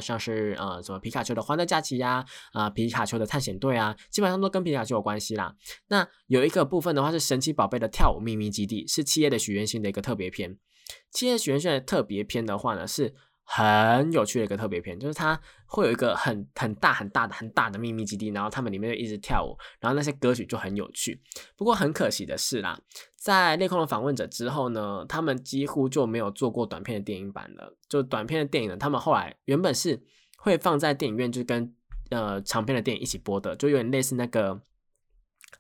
像是呃什么皮卡丘的欢乐假期呀，啊皮卡丘的探险队啊，基本上都跟皮卡丘有关系啦。那有一个部分的话是神奇宝贝的跳舞秘密基地，是七夜的许愿星的一个特别篇。七夜许愿星的特别篇的话呢是。很有趣的一个特别片，就是它会有一个很很大很大的很大的秘密基地，然后他们里面就一直跳舞，然后那些歌曲就很有趣。不过很可惜的是啦，在《裂空的访问者》之后呢，他们几乎就没有做过短片的电影版了。就短片的电影呢，他们后来原本是会放在电影院，就是跟呃长片的电影一起播的，就有点类似那个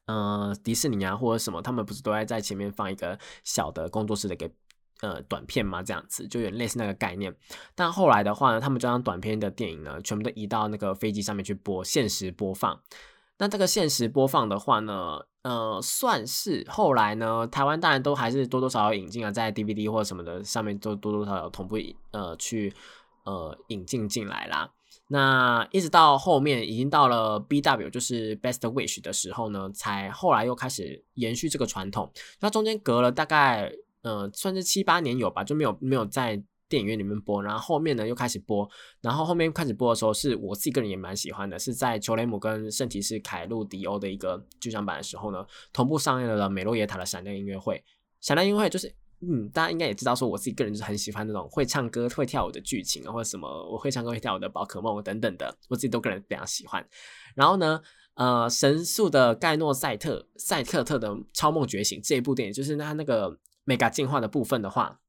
呃迪士尼啊或者什么，他们不是都在在前面放一个小的工作室的一个。呃，短片嘛，这样子就有点类似那个概念。但后来的话呢，他们就将短片的电影呢，全部都移到那个飞机上面去播，限时播放。那这个限时播放的话呢，呃，算是后来呢，台湾当然都还是多多少少引进啊，在 DVD 或者什么的上面都多多少少同步呃去呃引进进来啦。那一直到后面已经到了 BW 就是 Best Wish 的时候呢，才后来又开始延续这个传统。那中间隔了大概。呃，算是七八年有吧，就没有没有在电影院里面播，然后后面呢又开始播，然后后面开始播的时候，是我自己个人也蛮喜欢的，是在裘雷姆跟圣骑士凯路迪欧的一个剧场版的时候呢，同步上映了美洛耶塔的闪亮音乐会。闪亮音乐会就是，嗯，大家应该也知道，说我自己个人就是很喜欢那种会唱歌会跳舞的剧情啊，或者什么我会唱歌会跳舞的宝可梦等等的，我自己都个人非常喜欢。然后呢，呃，神速的盖诺赛特赛特特的超梦觉醒这一部电影，就是他那个。Mega 进化的部分的话，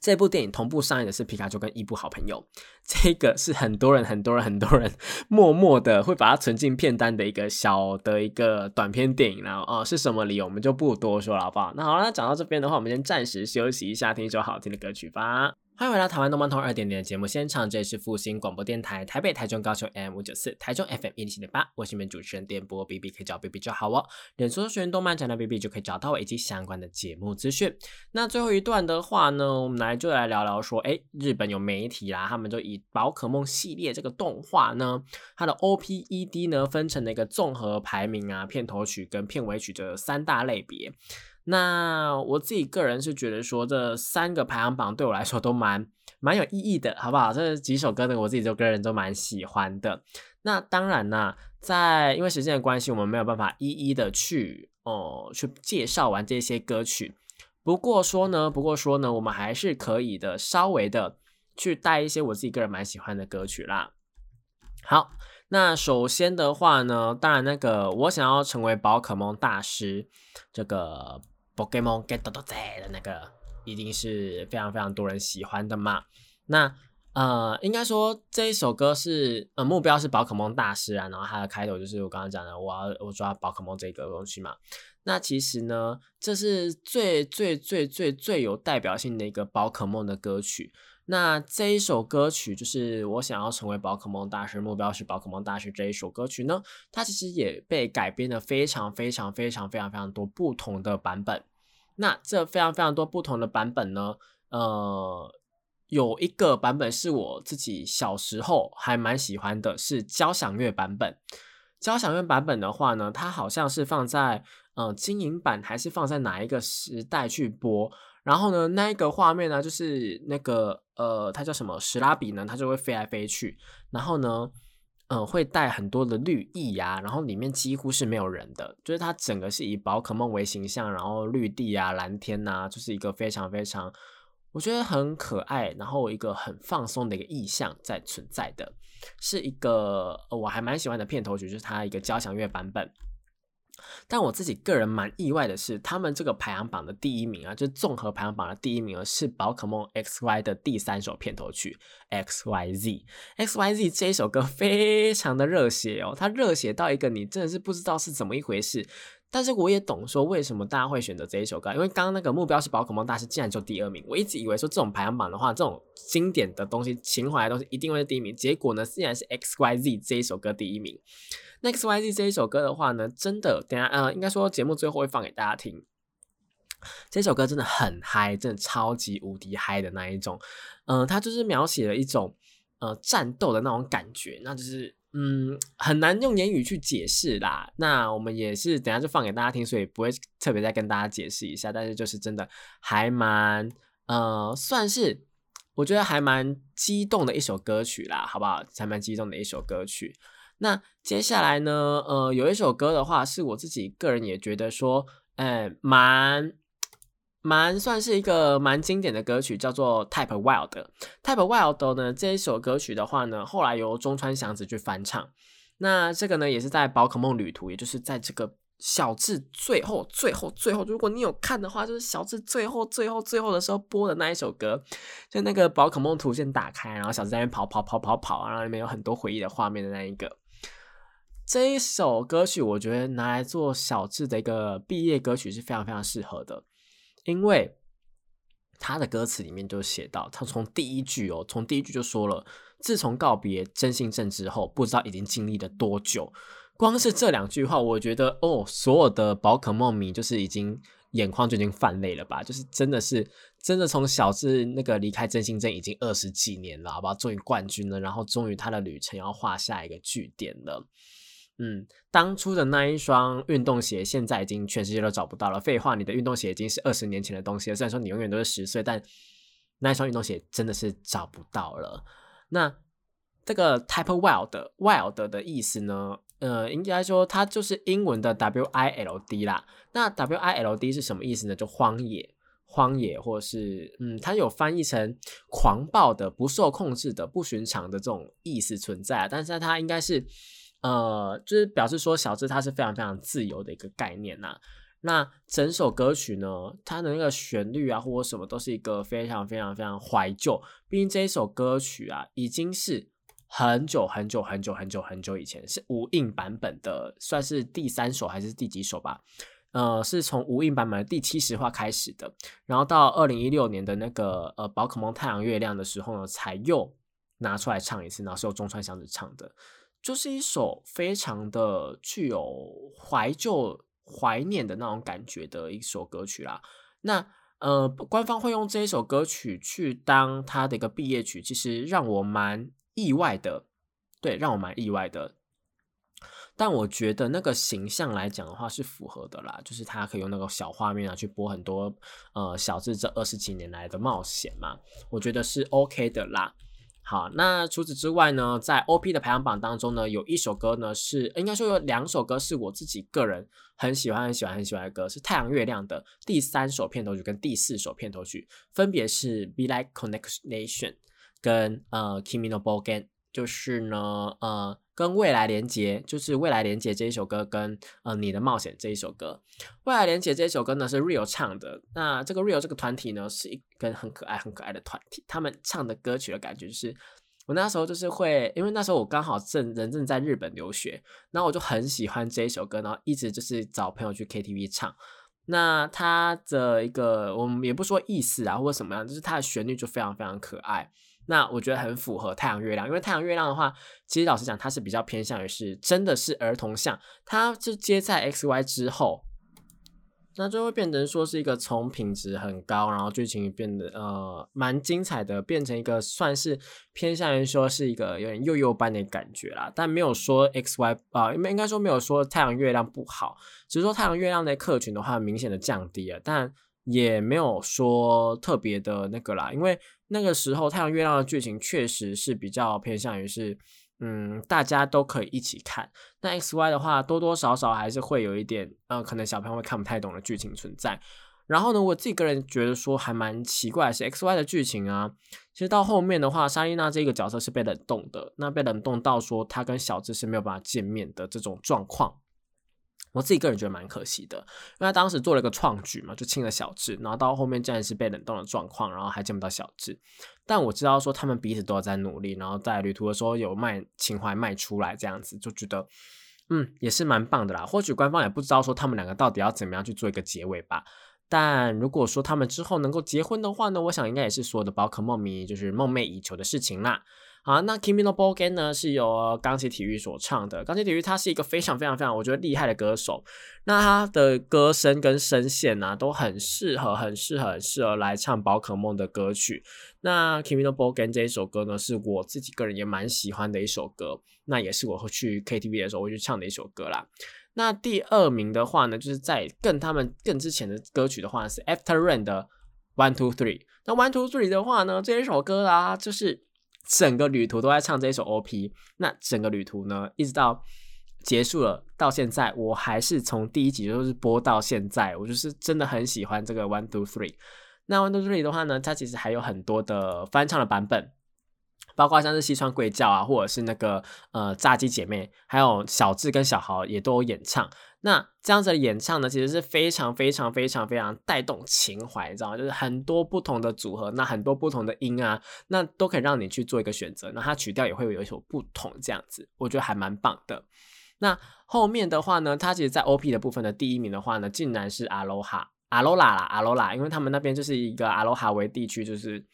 这部电影同步上映的是皮卡丘跟伊布好朋友，<laughs> 这个是很多人很多人很多人 <laughs> 默默的会把它存进片单的一个小的一个短片电影，然后哦是什么理由我们就不多说了，好不好？那好了，讲到这边的话，我们先暂时休息一下，听一首好听的歌曲吧。欢迎回到台湾动漫通二点零的节目现场，这里是复兴广播电台台北、台中、高雄 M 五九四，台中 FM 一零七点八，我是你们主持人电波 B B，可以找 B B 就好哦。脸书学员动漫讲的 B B 就可以找到我以及相关的节目资讯。那最后一段的话呢，我们来就来聊聊说，哎，日本有媒体啦，他们就以宝可梦系列这个动画呢，它的 O P E D 呢分成了一个综合排名啊，片头曲跟片尾曲的三大类别。那我自己个人是觉得说，这三个排行榜对我来说都蛮蛮有意义的，好不好？这几首歌呢，我自己就个人都蛮喜欢的。那当然呢，在因为时间的关系，我们没有办法一一的去哦去介绍完这些歌曲。不过说呢，不过说呢，我们还是可以的，稍微的去带一些我自己个人蛮喜欢的歌曲啦。好，那首先的话呢，当然那个我想要成为宝可梦大师，这个。Pokemon Get 到在的那个一定是非常非常多人喜欢的嘛。那呃，应该说这一首歌是呃目标是宝可梦大师啊，然后它的开头就是我刚刚讲的，我要我抓宝可梦这个东西嘛。那其实呢，这是最最最最最有代表性的一个宝可梦的歌曲。那这一首歌曲就是我想要成为宝可梦大师，目标是宝可梦大师这一首歌曲呢，它其实也被改编了非常非常非常非常非常多不同的版本。那这非常非常多不同的版本呢，呃，有一个版本是我自己小时候还蛮喜欢的，是交响乐版本。交响乐版本的话呢，它好像是放在呃金银版还是放在哪一个时代去播？然后呢，那一个画面呢，就是那个呃，它叫什么史拉比呢？它就会飞来飞去，然后呢，嗯，会带很多的绿意呀，然后里面几乎是没有人的，就是它整个是以宝可梦为形象，然后绿地啊、蓝天呐，就是一个非常非常我觉得很可爱，然后一个很放松的一个意象在存在的，是一个我还蛮喜欢的片头曲，就是它一个交响乐版本。但我自己个人蛮意外的是，他们这个排行榜的第一名啊，就是综合排行榜的第一名啊是宝可梦 X Y 的第三首片头曲 X Y Z。X Y Z 这一首歌非常的热血哦，它热血到一个你真的是不知道是怎么一回事。但是我也懂说为什么大家会选择这一首歌，因为刚刚那个目标是宝可梦大师，竟然就第二名。我一直以为说这种排行榜的话，这种经典的东西、情怀的东西一定会是第一名，结果呢，竟然是 X Y Z 这一首歌第一名。Next Y Z 这一首歌的话呢，真的，等下呃，应该说节目最后会放给大家听。这首歌真的很嗨，真的超级无敌嗨的那一种。嗯，它就是描写了一种呃战斗的那种感觉，那就是嗯很难用言语去解释啦。那我们也是等下就放给大家听，所以不会特别再跟大家解释一下。但是就是真的还蛮呃，算是我觉得还蛮激动的一首歌曲啦，好不好？还蛮激动的一首歌曲。那接下来呢？呃，有一首歌的话，是我自己个人也觉得说，哎，蛮蛮算是一个蛮经典的歌曲，叫做《Type Wild》。《Type Wild》呢，这一首歌曲的话呢，后来由中川祥子去翻唱。那这个呢，也是在宝可梦旅途，也就是在这个小智最后、最后、最后，如果你有看的话，就是小智最后、最后、最后的时候播的那一首歌，就那个宝可梦图鉴打开，然后小智在那边跑跑跑跑跑，然后里面有很多回忆的画面的那一个。这一首歌曲，我觉得拿来做小智的一个毕业歌曲是非常非常适合的，因为他的歌词里面就写到，他从第一句哦，从第一句就说了，自从告别真心镇之后，不知道已经经历了多久。光是这两句话，我觉得哦，所有的宝可梦迷就是已经眼眶就已经泛泪了吧？就是真的是真的从小智那个离开真心镇已经二十几年了，好吧？终于冠军了，然后终于他的旅程要画下一个句点了。嗯，当初的那一双运动鞋，现在已经全世界都找不到了。废话，你的运动鞋已经是二十年前的东西了。虽然说你永远都是十岁，但那一双运动鞋真的是找不到了。那这个 Type Wild Wild 的意思呢？呃，应该说它就是英文的 W I L D 啦。那 W I L D 是什么意思呢？就荒野、荒野，或是嗯，它有翻译成狂暴的、不受控制的、不寻常的这种意思存在。但是它应该是。呃，就是表示说小智他是非常非常自由的一个概念呐。那整首歌曲呢，它的那个旋律啊，或者什么都是一个非常非常非常怀旧。毕竟这一首歌曲啊，已经是很久很久很久很久很久以前是无印版本的，算是第三首还是第几首吧？呃，是从无印版本的第七十话开始的，然后到二零一六年的那个呃宝可梦太阳月亮的时候呢，才又拿出来唱一次，然后是由中川祥子唱的。就是一首非常的具有怀旧、怀念的那种感觉的一首歌曲啦。那呃，官方会用这一首歌曲去当他的一个毕业曲，其实让我蛮意外的。对，让我蛮意外的。但我觉得那个形象来讲的话是符合的啦，就是他可以用那个小画面啊去播很多呃小智这二十几年来的冒险嘛，我觉得是 OK 的啦。好，那除此之外呢，在 OP 的排行榜当中呢，有一首歌呢是，应该说有两首歌是我自己个人很喜欢、很喜欢、很喜欢的歌，是太阳月亮的第三首片头曲跟第四首片头曲，分别是 Be Like Connection 跟呃 Kimi no Bogen，就是呢呃跟未来连接，就是未来连接这一首歌跟呃你的冒险这一首歌。未来连接这一首歌呢是 Real 唱的，那这个 Real 这个团体呢是一个很可爱很可爱的团体，他们唱的歌曲的感觉就是我那时候就是会，因为那时候我刚好正人正在日本留学，然后我就很喜欢这一首歌，然后一直就是找朋友去 KTV 唱。那它的一个我们也不说意思啊或者什么样，就是它的旋律就非常非常可爱。那我觉得很符合太阳月亮，因为太阳月亮的话，其实老实讲，它是比较偏向于是真的是儿童像，它是接在 X Y 之后，那就会变成说是一个从品质很高，然后剧情变得呃蛮精彩的，变成一个算是偏向于说是一个有点幼幼班的感觉啦，但没有说 X Y 啊，应该应该说没有说太阳月亮不好，只是说太阳月亮的客群的话明显的降低了，但也没有说特别的那个啦，因为。那个时候，太阳月亮的剧情确实是比较偏向于是，嗯，大家都可以一起看。那 X Y 的话，多多少少还是会有一点，呃，可能小朋友会看不太懂的剧情存在。然后呢，我自己个人觉得说还蛮奇怪，是 X Y 的剧情啊，其实到后面的话，莎莉娜这个角色是被冷冻的，那被冷冻到说她跟小智是没有办法见面的这种状况。我自己个人觉得蛮可惜的，因为他当时做了一个创举嘛，就亲了小智，然后到后面竟然是被冷冻的状况，然后还见不到小智。但我知道说他们彼此都在努力，然后在旅途的时候有卖情怀卖出来，这样子就觉得，嗯，也是蛮棒的啦。或许官方也不知道说他们两个到底要怎么样去做一个结尾吧。但如果说他们之后能够结婚的话呢，我想应该也是所有的宝可梦迷就是梦寐以求的事情啦。好，那 Kimi no Bogen 呢是由钢琴体育所唱的。钢琴体育他是一个非常非常非常我觉得厉害的歌手。那他的歌声跟声线呢都很适合，很适合，很适合来唱宝可梦的歌曲。那 Kimi no Bogen 这一首歌呢是我自己个人也蛮喜欢的一首歌，那也是我会去 KTV 的时候会去唱的一首歌啦。那第二名的话呢，就是在更他们更之前的歌曲的话是 After Rain 的 One Two Three。那 One Two Three 的话呢，这一首歌啊就是。整个旅途都在唱这一首 OP，那整个旅途呢，一直到结束了，到现在我还是从第一集就是播到现在，我就是真的很喜欢这个 One Two Three。那 One Two Three 的话呢，它其实还有很多的翻唱的版本，包括像是西川贵教啊，或者是那个呃炸鸡姐妹，还有小智跟小豪也都有演唱。那这样子的演唱呢，其实是非常非常非常非常带动情怀，你知道吗？就是很多不同的组合，那很多不同的音啊，那都可以让你去做一个选择。那它曲调也会有一首不同，这样子，我觉得还蛮棒的。那后面的话呢，它其实，在 OP 的部分的第一名的话呢，竟然是阿罗哈、阿罗拉啦、阿罗拉，因为他们那边就是一个阿罗哈为地区，就是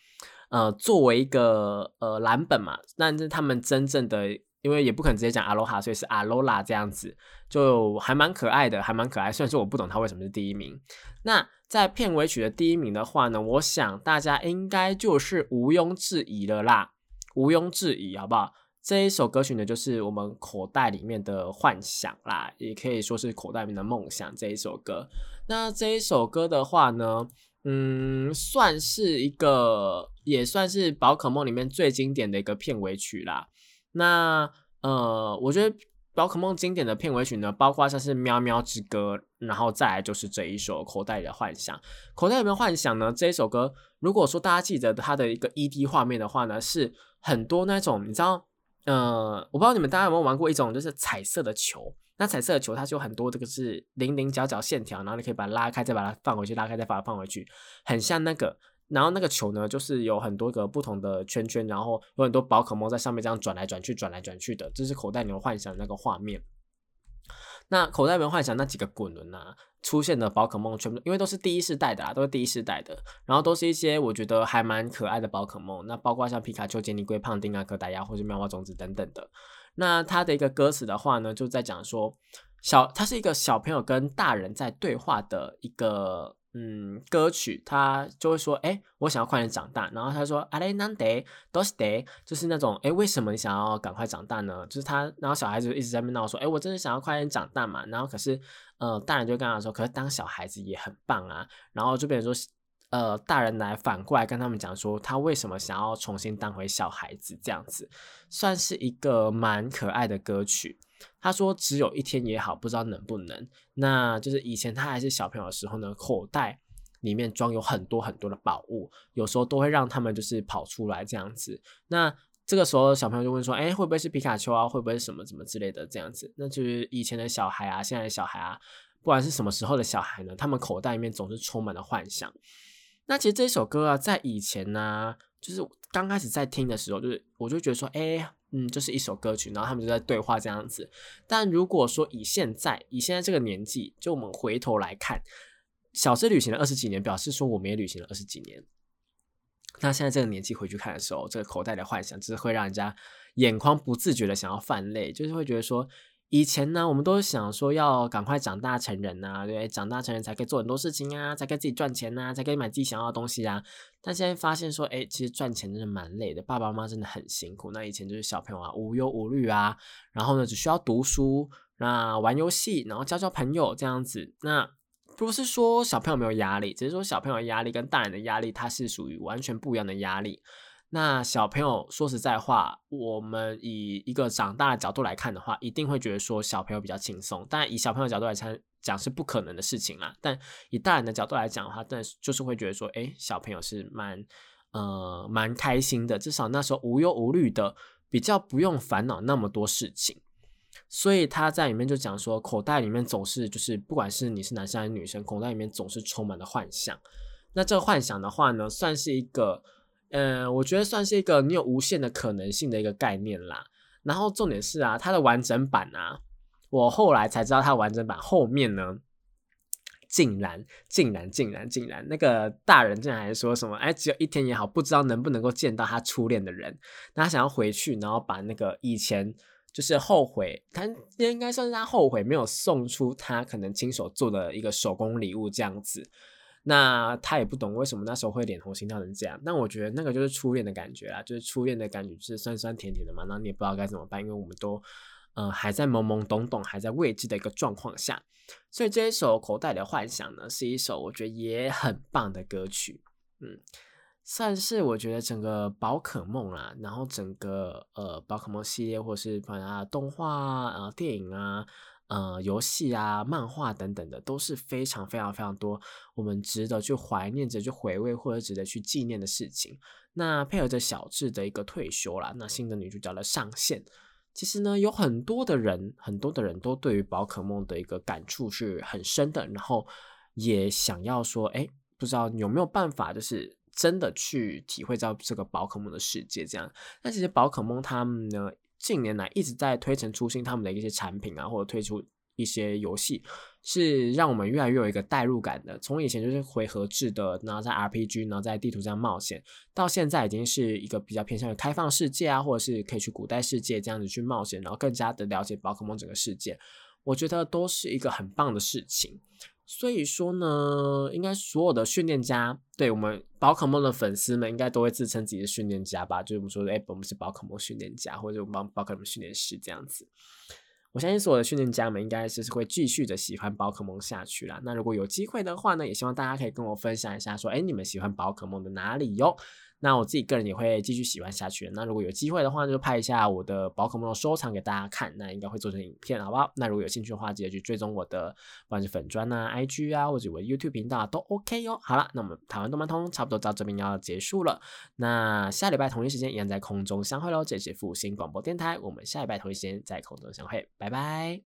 呃，作为一个呃蓝本嘛，但是他们真正的。因为也不可能直接讲阿罗哈，所以是阿罗拉这样子，就还蛮可爱的，还蛮可爱。虽然说我不懂他为什么是第一名。那在片尾曲的第一名的话呢，我想大家应该就是毋庸置疑了啦，毋庸置疑，好不好？这一首歌曲呢，就是我们口袋里面的幻想啦，也可以说是口袋里面的梦想这一首歌。那这一首歌的话呢，嗯，算是一个，也算是宝可梦里面最经典的一个片尾曲啦。那呃，我觉得宝可梦经典的片尾曲呢，包括像是《喵喵之歌》，然后再来就是这一首《口袋里的幻想》。口袋里面幻想呢，这一首歌，如果说大家记得它的一个 ED 画面的话呢，是很多那种，你知道，呃，我不知道你们大家有没有玩过一种，就是彩色的球。那彩色的球它就很多这个是零零角角线条，然后你可以把它拉开，再把它放回去，拉开再把它放回去，很像那个。然后那个球呢，就是有很多个不同的圈圈，然后有很多宝可梦在上面这样转来转去、转来转去的，这是口袋牛幻想那个画面。那口袋牛幻想那几个滚轮啊，出现的宝可梦全部因为都是第一世代的啊，都是第一世代的，然后都是一些我觉得还蛮可爱的宝可梦。那包括像皮卡丘、杰尼龟、胖丁啊、可达鸭或者妙蛙种子等等的。那它的一个歌词的话呢，就在讲说小，它是一个小朋友跟大人在对话的一个。嗯，歌曲他就会说，哎，我想要快点长大。然后他说，阿雷南德都是得，就是那种，哎，为什么你想要赶快长大呢？就是他，然后小孩子一直在那闹说，哎，我真的想要快点长大嘛。然后可是，呃，大人就跟他说，可是当小孩子也很棒啊。然后就变成说，呃，大人来反过来跟他们讲说，他为什么想要重新当回小孩子这样子，算是一个蛮可爱的歌曲。他说：“只有一天也好，不知道能不能。那就是以前他还是小朋友的时候呢，口袋里面装有很多很多的宝物，有时候都会让他们就是跑出来这样子。那这个时候小朋友就问说：“哎，会不会是皮卡丘啊？会不会什么什么之类的这样子？”那就是以前的小孩啊，现在的小孩啊，不管是什么时候的小孩呢，他们口袋里面总是充满了幻想。那其实这首歌啊，在以前呢，就是刚开始在听的时候，就是我就觉得说：“哎，嗯，就是一首歌曲。”然后他们就在对话这样子。但如果说以现在以现在这个年纪，就我们回头来看，小智旅行了二十几年，表示说我们也旅行了二十几年。那现在这个年纪回去看的时候，这个口袋的幻想，就是会让人家眼眶不自觉的想要泛泪，就是会觉得说，以前呢，我们都想说要赶快长大成人呐，对，长大成人才可以做很多事情啊，才可以自己赚钱呐，才可以买自己想要的东西啊。但现在发现说，哎，其实赚钱真的蛮累的，爸爸妈妈真的很辛苦。那以前就是小朋友啊，无忧无虑啊，然后呢，只需要读书，那玩游戏，然后交交朋友这样子，那。不是说小朋友没有压力，只是说小朋友的压力跟大人的压力，它是属于完全不一样的压力。那小朋友说实在话，我们以一个长大的角度来看的话，一定会觉得说小朋友比较轻松。但以小朋友角度来讲，讲是不可能的事情啦。但以大人的角度来讲的话，但就是会觉得说，哎，小朋友是蛮呃蛮开心的，至少那时候无忧无虑的，比较不用烦恼那么多事情。所以他在里面就讲说，口袋里面总是就是不管是你是男生还是女生，口袋里面总是充满了幻想。那这个幻想的话呢，算是一个，嗯，我觉得算是一个你有无限的可能性的一个概念啦。然后重点是啊，它的完整版啊，我后来才知道它完整版后面呢，竟然竟然竟然竟然那个大人竟然还说什么，哎，只有一天也好，不知道能不能够见到他初恋的人，那他想要回去，然后把那个以前。就是后悔，他应该算是他后悔没有送出他可能亲手做的一个手工礼物这样子。那他也不懂为什么那时候会脸红心跳成这样。那我觉得那个就是初恋的感觉啦，就是初恋的感觉，是酸酸甜甜的嘛。那你也不知道该怎么办，因为我们都呃还在懵懵懂懂、还在未知的一个状况下。所以这一首《口袋的幻想》呢，是一首我觉得也很棒的歌曲。嗯。算是我觉得整个宝可梦啦，然后整个呃宝可梦系列，或是把它动画啊、电影啊、呃游戏啊、漫画等等的，都是非常非常非常多我们值得去怀念着、去回味或者值得去纪念的事情。那配合着小智的一个退休啦，那新的女主角的上线，其实呢有很多的人，很多的人都对于宝可梦的一个感触是很深的，然后也想要说，哎，不知道有没有办法，就是。真的去体会到这个宝可梦的世界，这样。那其实宝可梦他们呢，近年来一直在推陈出新，他们的一些产品啊，或者推出一些游戏，是让我们越来越有一个代入感的。从以前就是回合制的，然后在 RPG，然后在地图上冒险，到现在已经是一个比较偏向于开放世界啊，或者是可以去古代世界这样子去冒险，然后更加的了解宝可梦整个世界。我觉得都是一个很棒的事情。所以说呢，应该所有的训练家，对我们宝可梦的粉丝们，应该都会自称自己的训练家吧？就是我们说的，哎，我们是宝可梦训练家，或者我们帮宝可梦训练师这样子。我相信所有的训练家们，应该是会继续的喜欢宝可梦下去啦。那如果有机会的话呢，也希望大家可以跟我分享一下，说，哎，你们喜欢宝可梦的哪里哟？那我自己个人也会继续喜欢下去。那如果有机会的话，就拍一下我的宝可梦的收藏给大家看。那应该会做成影片，好不好？那如果有兴趣的话，记得去追踪我的，不管是粉砖啊、IG 啊，或者我的 YouTube 频道都 OK 哟。好了，那我们台湾动漫通差不多到这边要结束了。那下礼拜同一时间一样在空中相会喽。这是复兴广播电台，我们下礼拜同一时间在空中相会，拜拜。